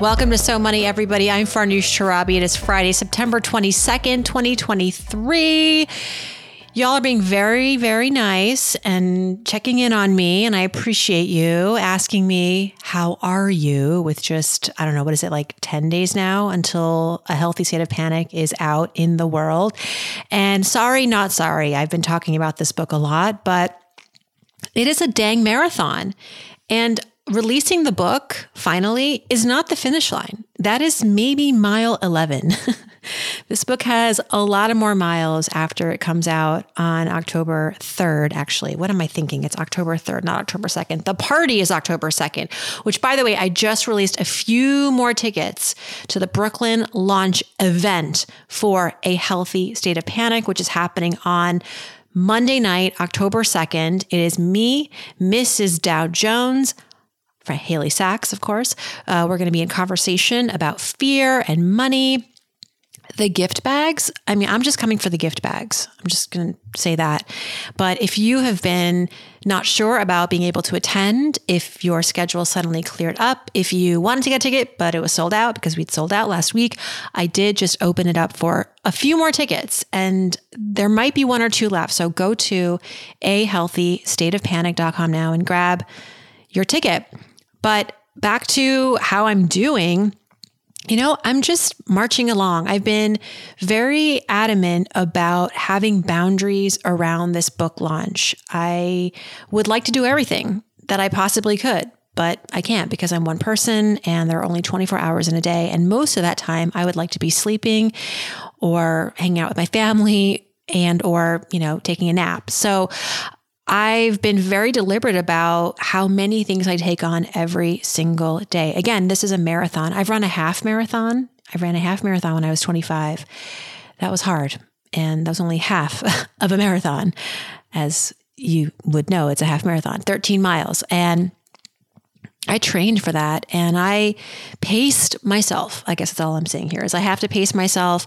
Welcome to So Money, everybody. I'm Farnoosh Torabi. It is Friday, September 22nd, 2023. Y'all are being very, very nice and checking in on me. And I appreciate you asking me, How are you? with just, I don't know, what is it, like 10 days now until A Healthy State of Panic is out in the world. And sorry, not sorry. I've been talking about this book a lot, but it is a dang marathon. And releasing the book finally is not the finish line. That is maybe mile 11. this book has a lot of more miles after it comes out on October 3rd, actually. What am I thinking? It's October 3rd, not October 2nd. The party is October 2nd, which, by the way, I just released a few more tickets to the Brooklyn launch event for A Healthy State of Panic, which is happening on Monday night, October 2nd. It is me, Mrs. Dow Jones, Haley Sacks, of course. Uh, we're going to be in conversation about fear and money. The gift bags, I mean, I'm just coming for the gift bags. I'm just going to say that. But if you have been not sure about being able to attend, if your schedule suddenly cleared up, if you wanted to get a ticket, but it was sold out because we'd sold out last week, I did just open it up for a few more tickets and there might be one or two left. So go to a healthystateofpanic.com now and grab your ticket. But back to how I'm doing. You know, I'm just marching along. I've been very adamant about having boundaries around this book launch. I would like to do everything that I possibly could, but I can't because I'm one person and there are only 24 hours in a day. And most of that time I would like to be sleeping or hanging out with my family and or, you know, taking a nap. So I've been very deliberate about how many things I take on every single day. Again, this is a marathon. I've run a half marathon. I ran a half marathon when I was 25. That was hard. And that was only half of a marathon. As you would know, it's a half marathon, 13 miles. And I trained for that and I paced myself. I guess that's all I'm saying here is I have to pace myself.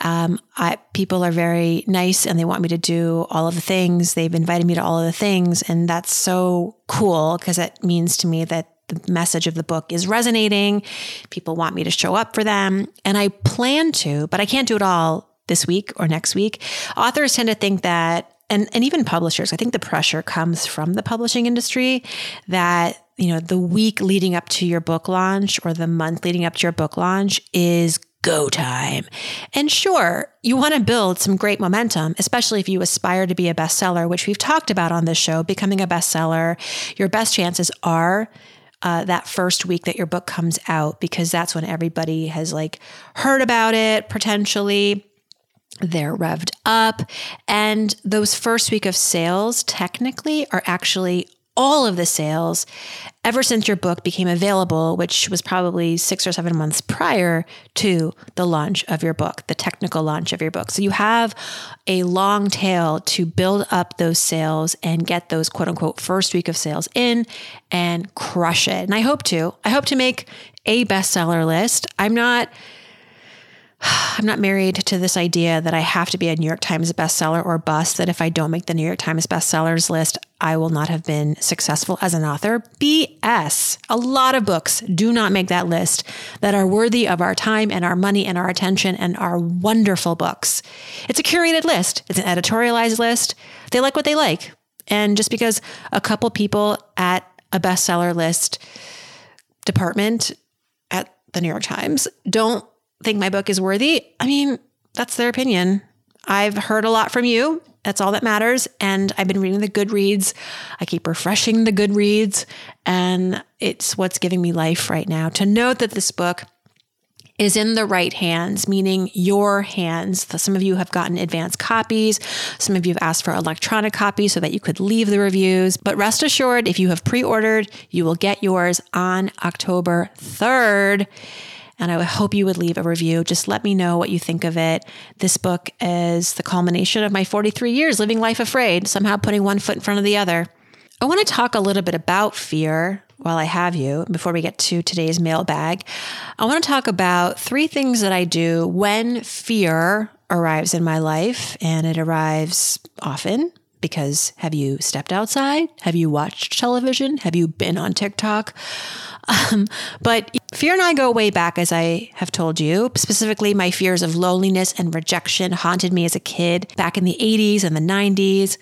Um, I, people are very nice and they want me to do all of the things. They've invited me to all of the things. And that's so cool because it means to me that the message of the book is resonating. People want me to show up for them. And I plan to, but I can't do it all this week or next week. Authors tend to think that and, and even publishers, I think the pressure comes from the publishing industry that you know, the week leading up to your book launch or the month leading up to your book launch is go time. And sure, you want to build some great momentum, especially if you aspire to be a bestseller, which we've talked about on this show. Becoming a bestseller, your best chances are uh, that first week that your book comes out because that's when everybody has like heard about it potentially they're revved up and those first week of sales technically are actually all of the sales ever since your book became available, which was probably six or seven months prior to the launch of your book, the technical launch of your book. So you have a long tail to build up those sales and get those quote unquote first week of sales in and crush it. And I hope to. I hope to make a bestseller list. I'm not I'm not married to this idea that I have to be a New York Times bestseller or bust, that if I don't make the New York Times bestsellers list, I will not have been successful as an author. BS. A lot of books do not make that list that are worthy of our time and our money and our attention and are wonderful books. It's a curated list, it's an editorialized list. They like what they like. And just because a couple people at a bestseller list department at the New York Times don't think my book is worthy, I mean, that's their opinion. I've heard a lot from you. That's all that matters. And I've been reading the Goodreads. I keep refreshing the Goodreads, and it's what's giving me life right now to know that this book is in the right hands, meaning your hands. Some of you have gotten advanced copies. Some of you have asked for electronic copies so that you could leave the reviews. But rest assured, if you have pre ordered, you will get yours on October 3rd. And I hope you would leave a review. Just let me know what you think of it. This book is the culmination of my 43 years living life afraid, somehow putting one foot in front of the other. I want to talk a little bit about fear while I have you before we get to today's mailbag. I want to talk about three things that I do when fear arrives in my life, and it arrives often because have you stepped outside? Have you watched television? Have you been on TikTok? Um, but fear and I go way back, as I have told you. Specifically, my fears of loneliness and rejection haunted me as a kid back in the 80s and the 90s.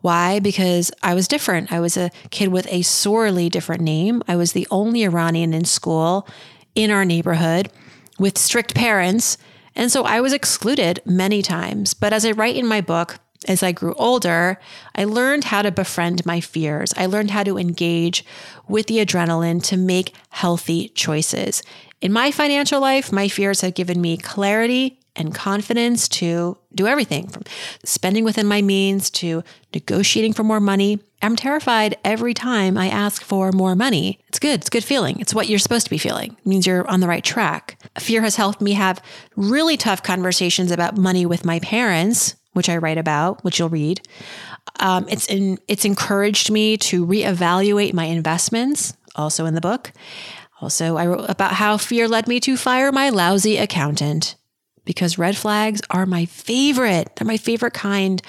Why? Because I was different. I was a kid with a sorely different name. I was the only Iranian in school in our neighborhood with strict parents. And so I was excluded many times. But as I write in my book, as I grew older, I learned how to befriend my fears. I learned how to engage with the adrenaline to make healthy choices. In my financial life, my fears have given me clarity and confidence to do everything from spending within my means to negotiating for more money. I'm terrified every time I ask for more money. It's good. It's good feeling. It's what you're supposed to be feeling. It means you're on the right track. Fear has helped me have really tough conversations about money with my parents which I write about, which you'll read. Um, it's in, it's encouraged me to reevaluate my investments, also in the book. Also, I wrote about how fear led me to fire my lousy accountant because red flags are my favorite. They're my favorite kind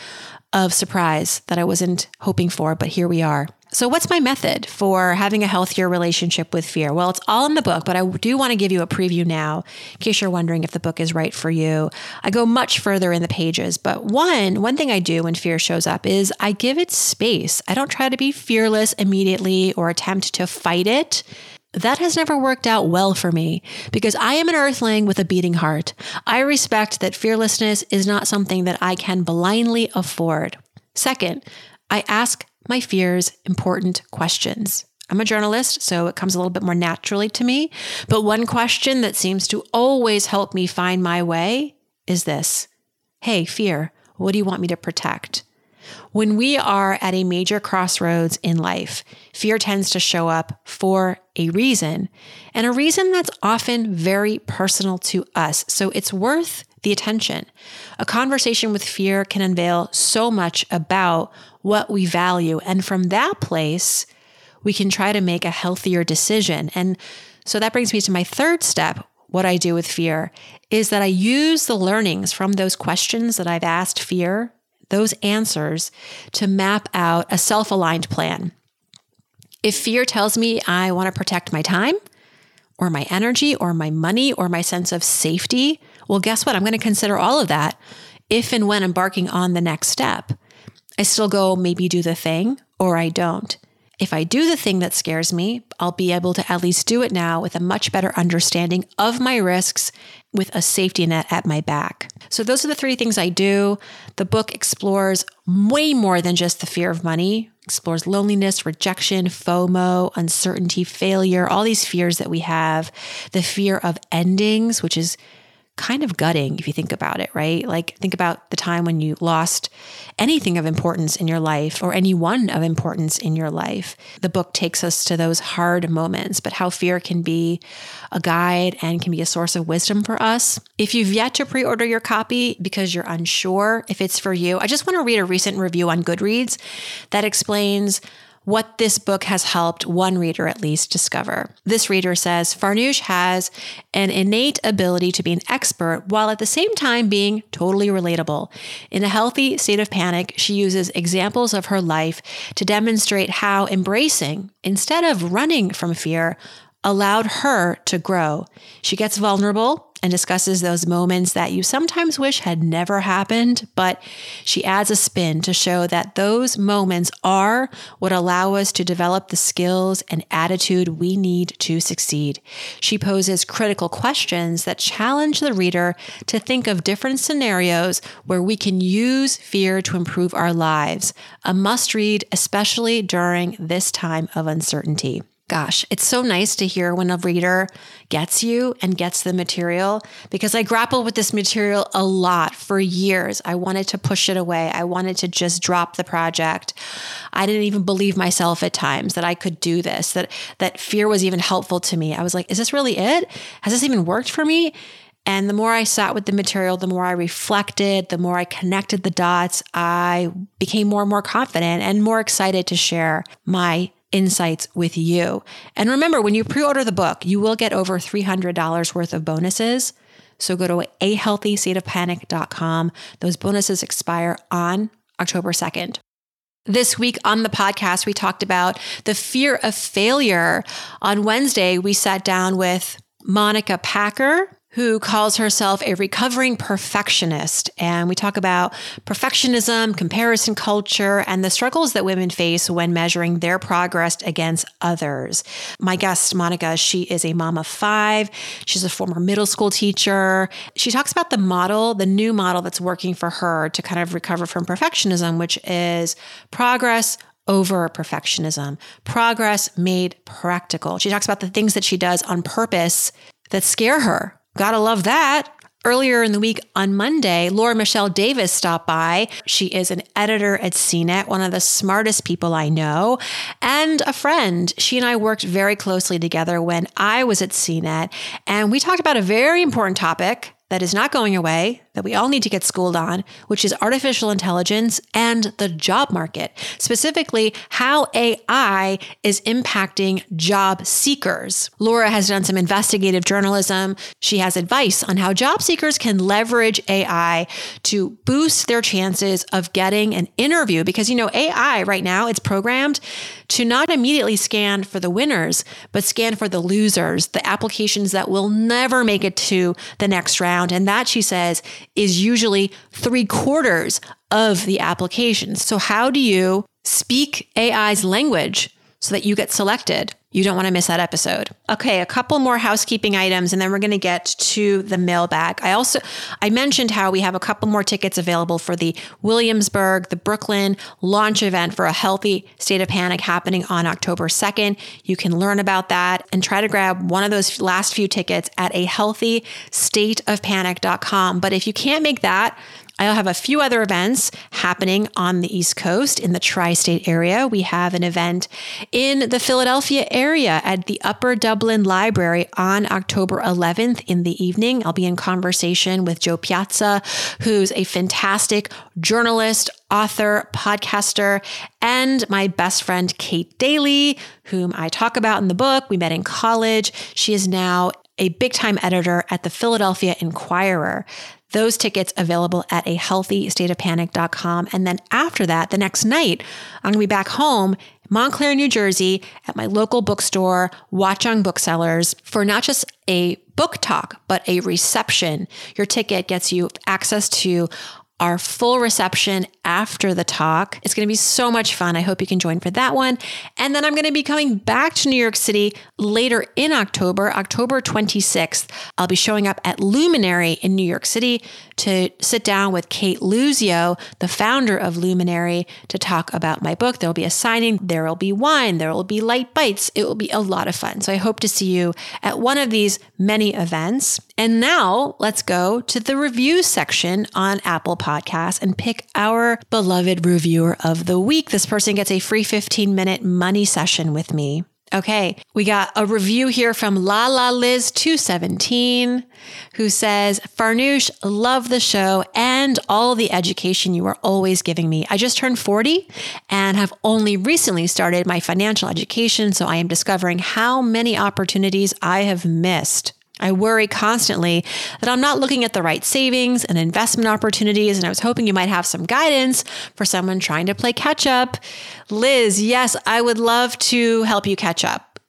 of surprise that I wasn't hoping for, but here we are. So, what's my method for having a healthier relationship with fear? Well, it's all in the book, but I do want to give you a preview now in case you're wondering if the book is right for you. I go much further in the pages, but one one thing I do when fear shows up is I give it space. I don't try to be fearless immediately or attempt to fight it. That has never worked out well for me because I am an earthling with a beating heart. I respect that fearlessness is not something that I can blindly afford. Second, I ask my fears important questions. I'm a journalist, so it comes a little bit more naturally to me. But one question that seems to always help me find my way is this Hey, fear, what do you want me to protect? When we are at a major crossroads in life, fear tends to show up for a reason, and a reason that's often very personal to us. So it's worth the attention. A conversation with fear can unveil so much about what we value. And from that place, we can try to make a healthier decision. And so that brings me to my third step. What I do with fear is that I use the learnings from those questions that I've asked fear, those answers, to map out a self aligned plan. If fear tells me I want to protect my time, or my energy, or my money, or my sense of safety, well, guess what? I'm going to consider all of that if and when embarking on the next step. I still go maybe do the thing or I don't. If I do the thing that scares me, I'll be able to at least do it now with a much better understanding of my risks with a safety net at my back. So, those are the three things I do. The book explores way more than just the fear of money, explores loneliness, rejection, FOMO, uncertainty, failure, all these fears that we have, the fear of endings, which is kind of gutting if you think about it, right? Like, think about the time when you lost anything of importance in your life or anyone of importance in your life. The book takes us to those hard moments, but how fear can be a guide and can be a source of wisdom for us. If you've yet to pre order your copy because you're unsure if it's for you, I just want to read a recent review on Goodreads that explains what this book has helped one reader at least discover. This reader says Farnoosh has an innate ability to be an expert while at the same time being totally relatable. In a healthy state of panic, she uses examples of her life to demonstrate how embracing, instead of running from fear, allowed her to grow. She gets vulnerable and discusses those moments that you sometimes wish had never happened, but she adds a spin to show that those moments are what allow us to develop the skills and attitude we need to succeed. She poses critical questions that challenge the reader to think of different scenarios where we can use fear to improve our lives. A must read, especially during this time of uncertainty. Gosh, it's so nice to hear when a reader gets you and gets the material because I grappled with this material a lot for years. I wanted to push it away. I wanted to just drop the project. I didn't even believe myself at times that I could do this, that that fear was even helpful to me. I was like, is this really it? Has this even worked for me? And the more I sat with the material, the more I reflected, the more I connected the dots, I became more and more confident and more excited to share my insights with you. And remember, when you pre order the book, you will get over $300 worth of bonuses. So go to ahealthystateofpanic.com. Those bonuses expire on October 2nd. This week on the podcast, we talked about the fear of failure. On Wednesday, we sat down with Monica Packer, who calls herself a recovering perfectionist. And we talk about perfectionism, comparison culture, and the struggles that women face when measuring their progress against others. My guest, Monica, she is a mom of five. She's a former middle school teacher. She talks about the model, the new model that's working for her to kind of recover from perfectionism, which is progress over perfectionism, progress made practical. She talks about the things that she does on purpose that scare her Gotta love that. Earlier in the week on Monday, Laura Michelle Davis stopped by. She is an editor at CNET, one of the smartest people I know, and a friend. She and I worked very closely together when I was at CNET, and we talked about a very important topic that is not going away that we all need to get schooled on, which is artificial intelligence and the job market, specifically how AI is impacting job seekers. Laura has done some investigative journalism. She has advice on how job seekers can leverage AI to boost their chances of getting an interview because you know AI right now it's programmed to not immediately scan for the winners, but scan for the losers, the applications that will never make it to the next round. And that she says is usually three quarters of the applications. So, how do you speak AI's language so that you get selected? You don't want to miss that episode. Okay, a couple more housekeeping items and then we're going to get to the mailbag. I also I mentioned how we have a couple more tickets available for the Williamsburg, the Brooklyn launch event for a healthy state of panic happening on October 2nd. You can learn about that and try to grab one of those last few tickets at a healthy stateofpanic.com. But if you can't make that, I'll have a few other events happening on the East Coast in the tri state area. We have an event in the Philadelphia area at the Upper Dublin Library on October 11th in the evening. I'll be in conversation with Jo Piazza, who's a fantastic journalist, author, podcaster, and my best friend, Kate Daly, whom I talk about in the book. We met in college. She is now a big time editor at the Philadelphia Inquirer. Those tickets available at a healthystateofpanic.com. And then after that, the next night, I'm going to be back home, Montclair, New Jersey, at my local bookstore, Watchung Booksellers, for not just a book talk, but a reception. Your ticket gets you access to our full reception after the talk. It's going to be so much fun. I hope you can join for that one. And then I'm going to be coming back to New York City later in October, October 26th. I'll be showing up at Luminary in New York City to sit down with Cate Luzio, the founder of Luminary, to talk about my book. There will be a signing, there will be wine, there will be light bites. It will be a lot of fun. So I hope to see you at one of these many events. And now let's go to the review section on Apple Podcasts and pick our beloved reviewer of the week. This person gets a free 15 minute money session with me. Okay, we got a review here from La La Liz 217 who says, Farnoosh, love the show and all the education you are always giving me. I just turned 40 and have only recently started my financial education, so I am discovering how many opportunities I have missed. I worry constantly that I'm not looking at the right savings and investment opportunities, and I was hoping you might have some guidance for someone trying to play catch up. Liz, yes, I would love to help you catch up.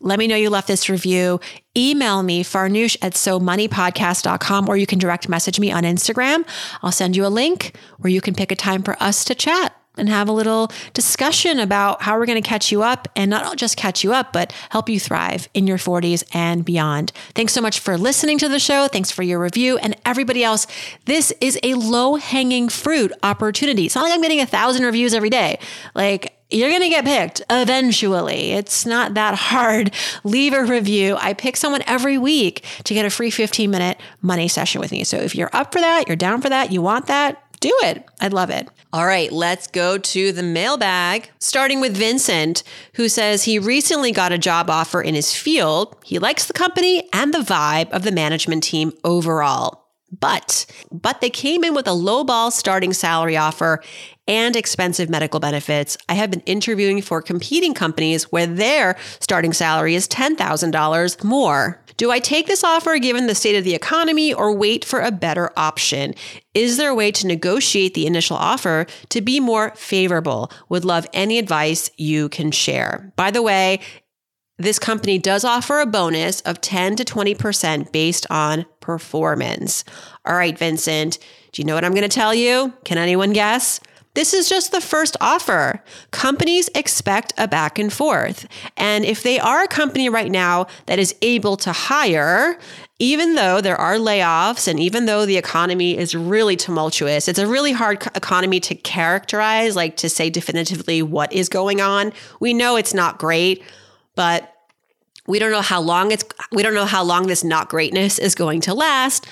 Let me know you left this review. Email me, farnoosh at somoneypodcast.com, or you can direct message me on Instagram. I'll send you a link where you can pick a time for us to chat and have a little discussion about how we're going to catch you up and not just catch you up, but help you thrive in your 40s and beyond. Thanks so much for listening to the show. Thanks for your review. And everybody else, this is a low hanging fruit opportunity. It's not like I'm getting a thousand reviews every day. Like, you're going to get picked eventually. It's not that hard. Leave a review. I pick someone every week to get a free 15 minute money session with me. So if you're up for that, you're down for that, you want that, do it. I'd love it. All right, let's go to the mailbag, starting with Vincent, who says he recently got a job offer in his field. He likes the company and the vibe of the management team overall. But, but they came in with a lowball starting salary offer and expensive medical benefits. I have been interviewing for competing companies where their starting salary is $10,000 more. Do I take this offer given the state of the economy or wait for a better option? Is there a way to negotiate the initial offer to be more favorable? Would love any advice you can share. By the way, this company does offer a bonus of 10 to 20% based on performance. All right, Vincent, do you know what I'm going to tell you? Can anyone guess? This is just the first offer. Companies expect a back and forth. And if they are a company right now that is able to hire, even though there are layoffs and even though the economy is really tumultuous, it's a really hard economy to characterize, like to say definitively what is going on. We know it's not great, but we don't know how long it's we don't know how long this not greatness is going to last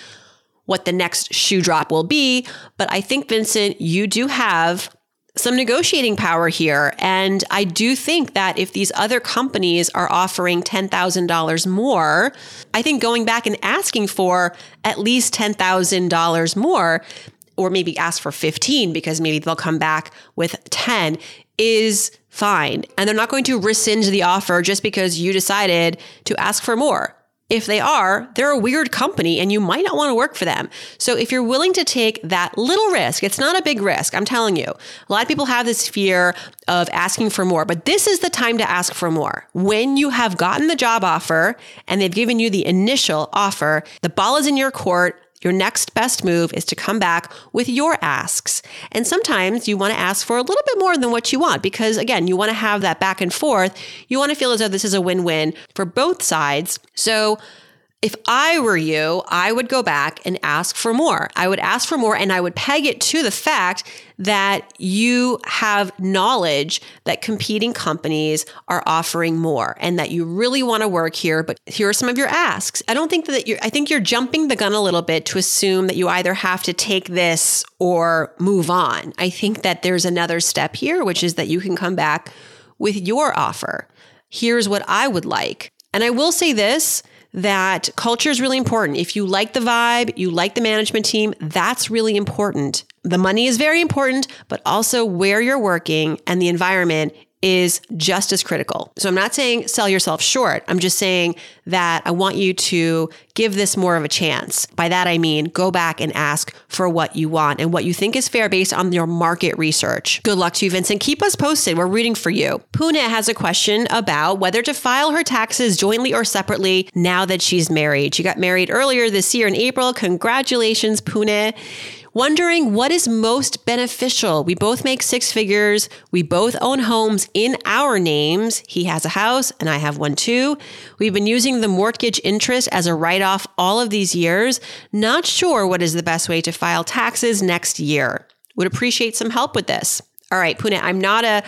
what the next shoe drop will be. But I think, Vincent, you do have some negotiating power here. And I do think that if these other companies are offering $10,000 more, I think going back and asking for at least $10,000 more, or maybe ask for 15 because maybe they'll come back with 10 is fine. And they're not going to rescind the offer just because you decided to ask for more. If they are, they're a weird company and you might not want to work for them. So if you're willing to take that little risk, it's not a big risk, I'm telling you. A lot of people have this fear of asking for more, but this is the time to ask for more. When you have gotten the job offer and they've given you the initial offer, the ball is in your court. Your next best move is to come back with your asks. And sometimes you want to ask for a little bit more than what you want because, again, you want to have that back and forth. You want to feel as though this is a win win for both sides. So, if I were you, I would go back and ask for more. I would ask for more and I would peg it to the fact that you have knowledge that competing companies are offering more and that you really want to work here, but here are some of your asks. I don't think that you're, I think you're jumping the gun a little bit to assume that you either have to take this or move on. I think that there's another step here, which is that you can come back with your offer. Here's what I would like. And I will say this that culture is really important. If you like the vibe, you like the management team, that's really important. The money is very important, but also where you're working and the environment is just as critical. So I'm not saying sell yourself short. I'm just saying that I want you to give this more of a chance. By that, I mean go back and ask for what you want and what you think is fair based on your market research. Good luck to you, Vincent. Keep us posted. We're rooting for you. Puna has a question about whether to file her taxes jointly or separately now that she's married. She got married earlier this year in April. Congratulations, Puna wondering what is most beneficial. We both make six figures. We both own homes in our names. He has a house and I have one too. We've been using the mortgage interest as a write off all of these years. Not sure what is the best way to file taxes next year. Would appreciate some help with this. All right, Puna, I'm not a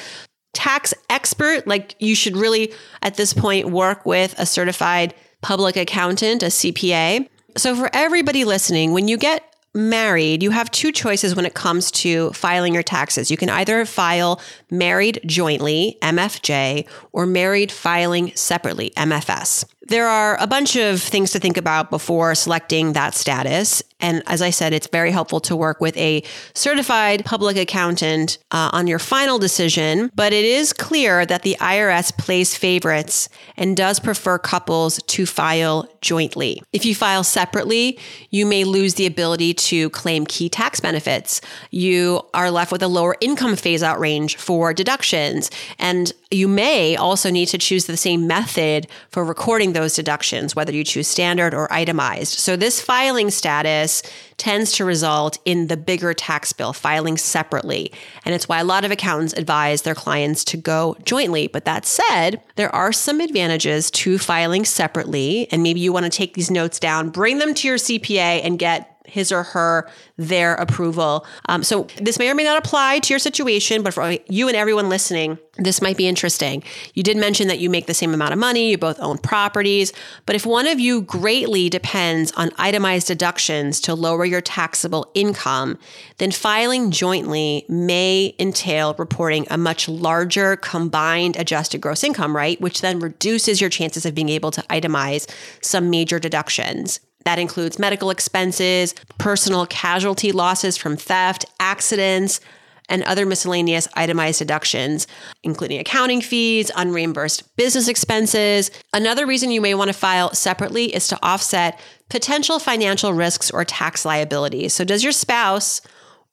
tax expert. Like you should really, at this point, work with a certified public accountant, a CPA. So, for everybody listening, when you get married, you have two choices when it comes to filing your taxes. You can either file married jointly, MFJ, or married filing separately, MFS. There are a bunch of things to think about before selecting that status. And as I said, it's very helpful to work with a certified public accountant uh, on your final decision. But it is clear that the IRS plays favorites and does prefer couples to file jointly. If you file separately, you may lose the ability to claim key tax benefits. You are left with a lower income phase out range for deductions. And you may also need to choose the same method for recording those deductions, whether you choose standard or itemized. So, this filing status tends to result in the bigger tax bill filing separately. And it's why a lot of accountants advise their clients to go jointly. But that said, there are some advantages to filing separately. And maybe you want to take these notes down, bring them to your CPA, and get his or her their approval. Um, so this may or may not apply to your situation, but for you and everyone listening, this might be interesting. You did mention that you make the same amount of money, you both own properties, but if one of you greatly depends on itemized deductions to lower your taxable income, then filing jointly may entail reporting a much larger combined adjusted gross income, right? Which then reduces your chances of being able to itemize some major deductions. That includes medical expenses, personal casualty losses from theft, accidents, and other miscellaneous itemized deductions, including accounting fees, unreimbursed business expenses. Another reason you may want to file separately is to offset potential financial risks or tax liabilities. So, does your spouse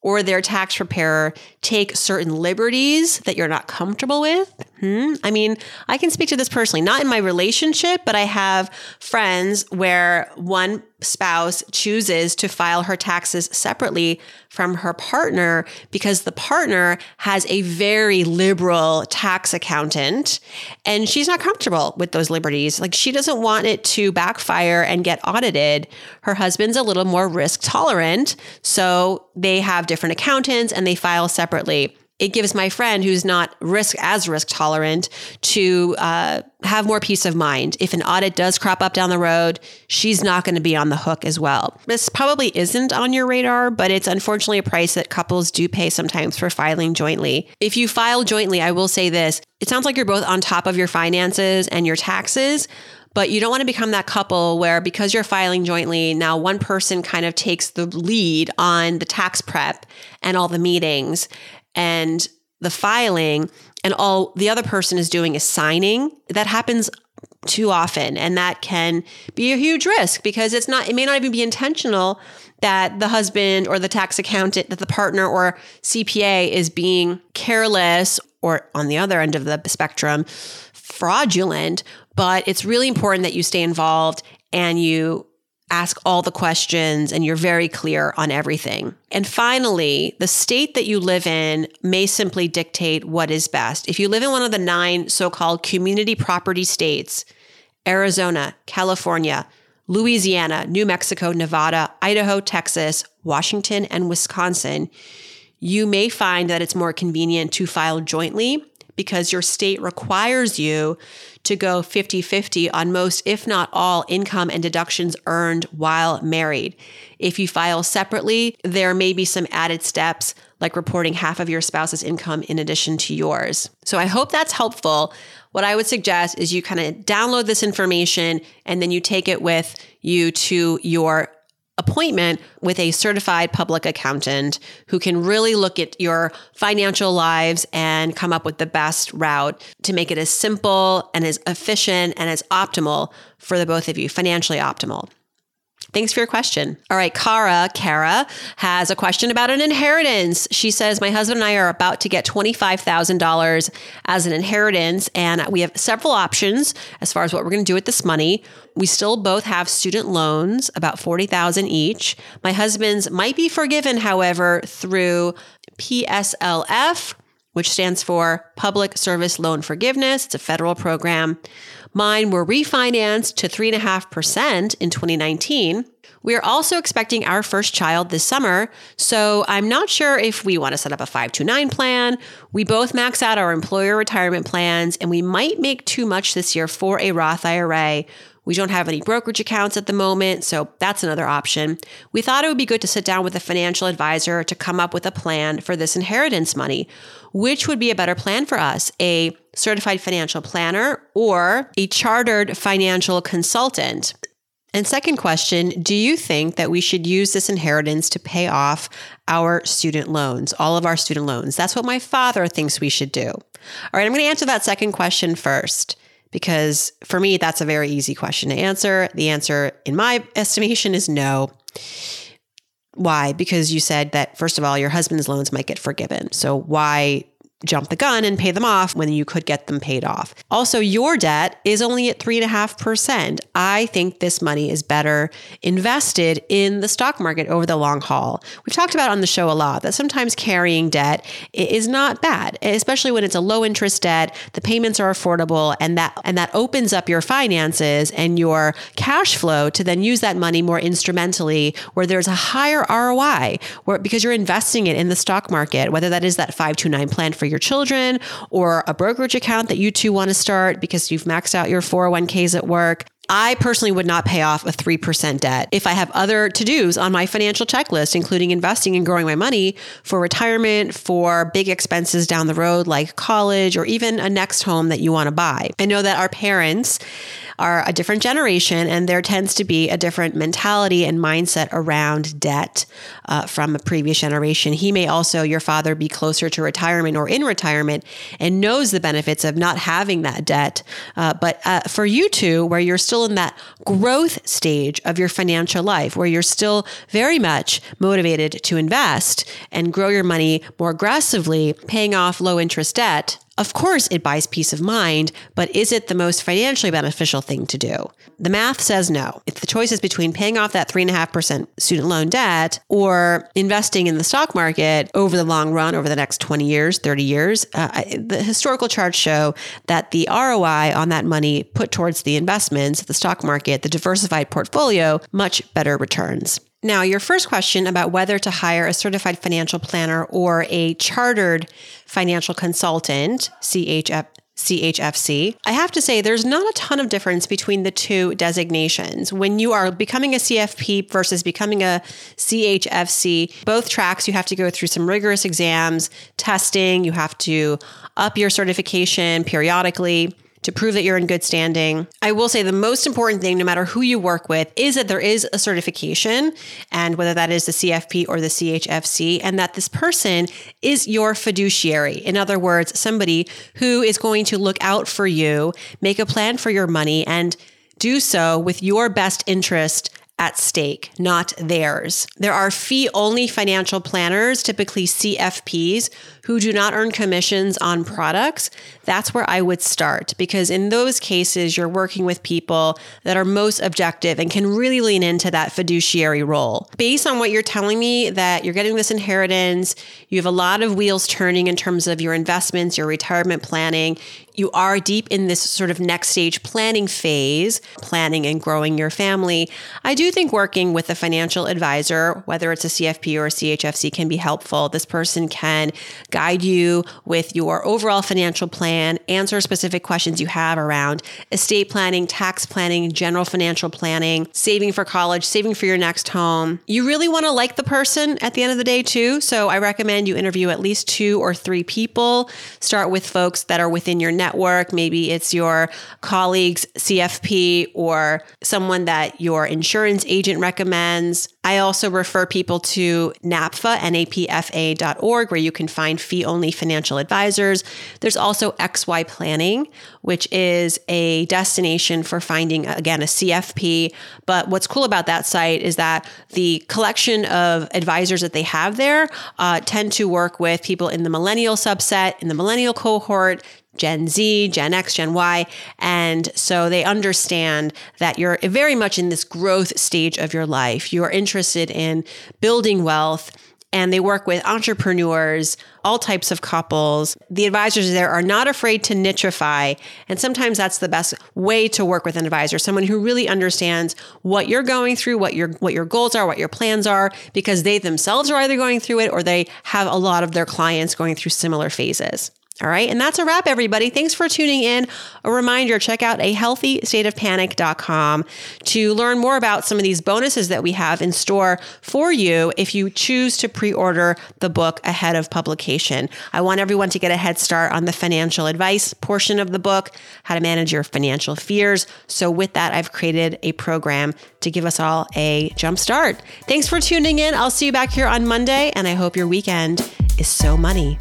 or their tax preparer take certain liberties that you're not comfortable with? Hmm? I mean, I can speak to this personally, not in my relationship, but I have friends where one spouse chooses to file her taxes separately from her partner because the partner has a very liberal tax accountant and she's not comfortable with those liberties. Like she doesn't want it to backfire and get audited. Her husband's a little more risk tolerant. So they have different accountants and they file separately it gives my friend who's not risk as risk tolerant to uh, have more peace of mind. If an audit does crop up down the road, she's not going to be on the hook as well. This probably isn't on your radar, but it's unfortunately a price that couples do pay sometimes for filing jointly. If you file jointly, I will say this it sounds like you're both on top of your finances and your taxes. But you don't want to become that couple where because you're filing jointly, now one person kind of takes the lead on the tax prep and all the meetings and the filing and all the other person is doing is signing, that happens too often. And that can be a huge risk because it's not, it may not even be intentional that the husband or the tax accountant, that the partner or CPA is being careless or on the other end of the spectrum, fraudulent. But it's really important that you stay involved and you ask all the questions and you're very clear on everything. And finally, the state that you live in may simply dictate what is best. If you live in one of the nine so called community property states, Arizona, California, Louisiana, New Mexico, Nevada, Idaho, Texas, Washington, and Wisconsin, you may find that it's more convenient to file jointly because your state requires you to go 50 50 on most, if not all, income and deductions earned while married. If you file separately, there may be some added steps like reporting half of your spouse's income in addition to yours. So I hope that's helpful. What I would suggest is you kind of download this information and then you take it with you to your appointment with a certified public accountant who can really look at your financial lives and come up with the best route to make it as simple and as efficient and as optimal for the both of you, financially optimal. Thanks for your question. All right, Kara, Kara has a question about an inheritance. She says, My husband and I are about to get $25,000 as an inheritance, and we have several options as far as what we're going to do with this money. We still both have student loans, about 40,000 each. My husband's might be forgiven, however, through PSLF, which stands for Public Service Loan Forgiveness. It's a federal program. Mine were refinanced to 3.5% in 2019. We are also expecting our first child this summer, so I'm not sure if we want to set up a 529 plan. We both max out our employer retirement plans, and we might make too much this year for a Roth IRA. We don't have any brokerage accounts at the moment, so that's another option. We thought it would be good to sit down with a financial advisor to come up with a plan for this inheritance money. Which would be a better plan for us? A certified financial planner or a chartered financial consultant? And second question, do you think that we should use this inheritance to pay off our student loans, all of our student loans? That's what my father thinks we should do. All right, I'm going to answer that second question first because for me, that's a very easy question to answer. The answer, in my estimation, is no. Why? Because you said that, first of all, your husband's loans might get forgiven. So why jump the gun and pay them off when you could get them paid off. Also, your debt is only at 3.5%. I think this money is better invested in the stock market over the long haul. We've talked about on the show a lot that sometimes carrying debt is not bad, especially when it's a low interest debt, the payments are affordable and that and that opens up your finances and your cash flow to then use that money more instrumentally where there's a higher ROI where because you're investing it in the stock market, whether that is that 529 plan for your children or a brokerage account that you two want to start because you've maxed out your 401ks at work. I personally would not pay off a 3% debt if I have other to dos on my financial checklist, including investing and growing my money for retirement, for big expenses down the road like college or even a next home that you want to buy. I know that our parents are a different generation and there tends to be a different mentality and mindset around debt uh, from a previous generation. He may also, your father, be closer to retirement or in retirement and knows the benefits of not having that debt. Uh, but uh, for you two, where you're still in that growth stage of your financial life, where you're still very much motivated to invest and grow your money more aggressively, paying off low interest debt, of course, it buys peace of mind, but is it the most financially beneficial thing to do? The math says no. If the choice is between paying off that 3.5% student loan debt or investing in the stock market over the long run, over the next 20 years, 30 years, uh, the historical charts show that the ROI on that money put towards the investments, the stock market, the diversified portfolio, much better returns. Now, your first question about whether to hire a certified financial planner or a chartered financial consultant, CHF, CHFC. I have to say, there's not a ton of difference between the two designations. When you are becoming a CFP versus becoming a CHFC, both tracks you have to go through some rigorous exams, testing, you have to up your certification periodically to prove that you're in good standing. I will say the most important thing, no matter who you work with, is that there is a certification, and whether that is the CFP or the CHFC, and that this person is your fiduciary. In other words, somebody who is going to look out for you, make a plan for your money, and do so with your best interest at stake, not theirs. There are fee only financial planners, typically CFPs, who do not earn commissions on products. That's where I would start because in those cases, you're working with people that are most objective and can really lean into that fiduciary role. Based on what you're telling me, that you're getting this inheritance, you have a lot of wheels turning in terms of your investments, your retirement planning, you are deep in this sort of next stage planning phase, planning and growing your family, I do think working with a financial advisor, whether it's a CFP or a CHFC, can be helpful. This person can guide you with your overall financial plan, answer specific questions you have around estate planning, tax planning, general financial planning, saving for college, saving for your next home. You really want to like the person at the end of the day, too. So I recommend you interview at least two or three people. Start with folks that are within your network. Maybe it's your colleagues, CFP, or someone that your insurance agent recommends. I also refer people to NAPFA, N-A-P-F-A.org, where you can find fee only financial advisors. There's also XY Planning, which is a destination for finding, again, a CFP. But what's cool about that site is that the collection of advisors that they have there uh, tend to work with people in the millennial subset, in the millennial cohort, Gen Z, Gen X, Gen Y. And so they understand that you're very much in this growth stage of your life. You're interested in building wealth. And they work with entrepreneurs, all types of couples. The advisors there are not afraid to nicheify. And sometimes that's the best way to work with an advisor, someone who really understands what you're going through, what your what your goals are, what your plans are, because they themselves are either going through it or they have a lot of their clients going through similar phases. All right. And that's a wrap, everybody. Thanks for tuning in. A reminder check out a healthystateofpanic.com to learn more about some of these bonuses that we have in store for you if you choose to pre order the book ahead of publication. I want everyone to get a head start on the financial advice portion of the book, how to manage your financial fears. So, with that, I've created a program to give us all a jump start. Thanks for tuning in. I'll see you back here on Monday, and I hope your weekend is so money.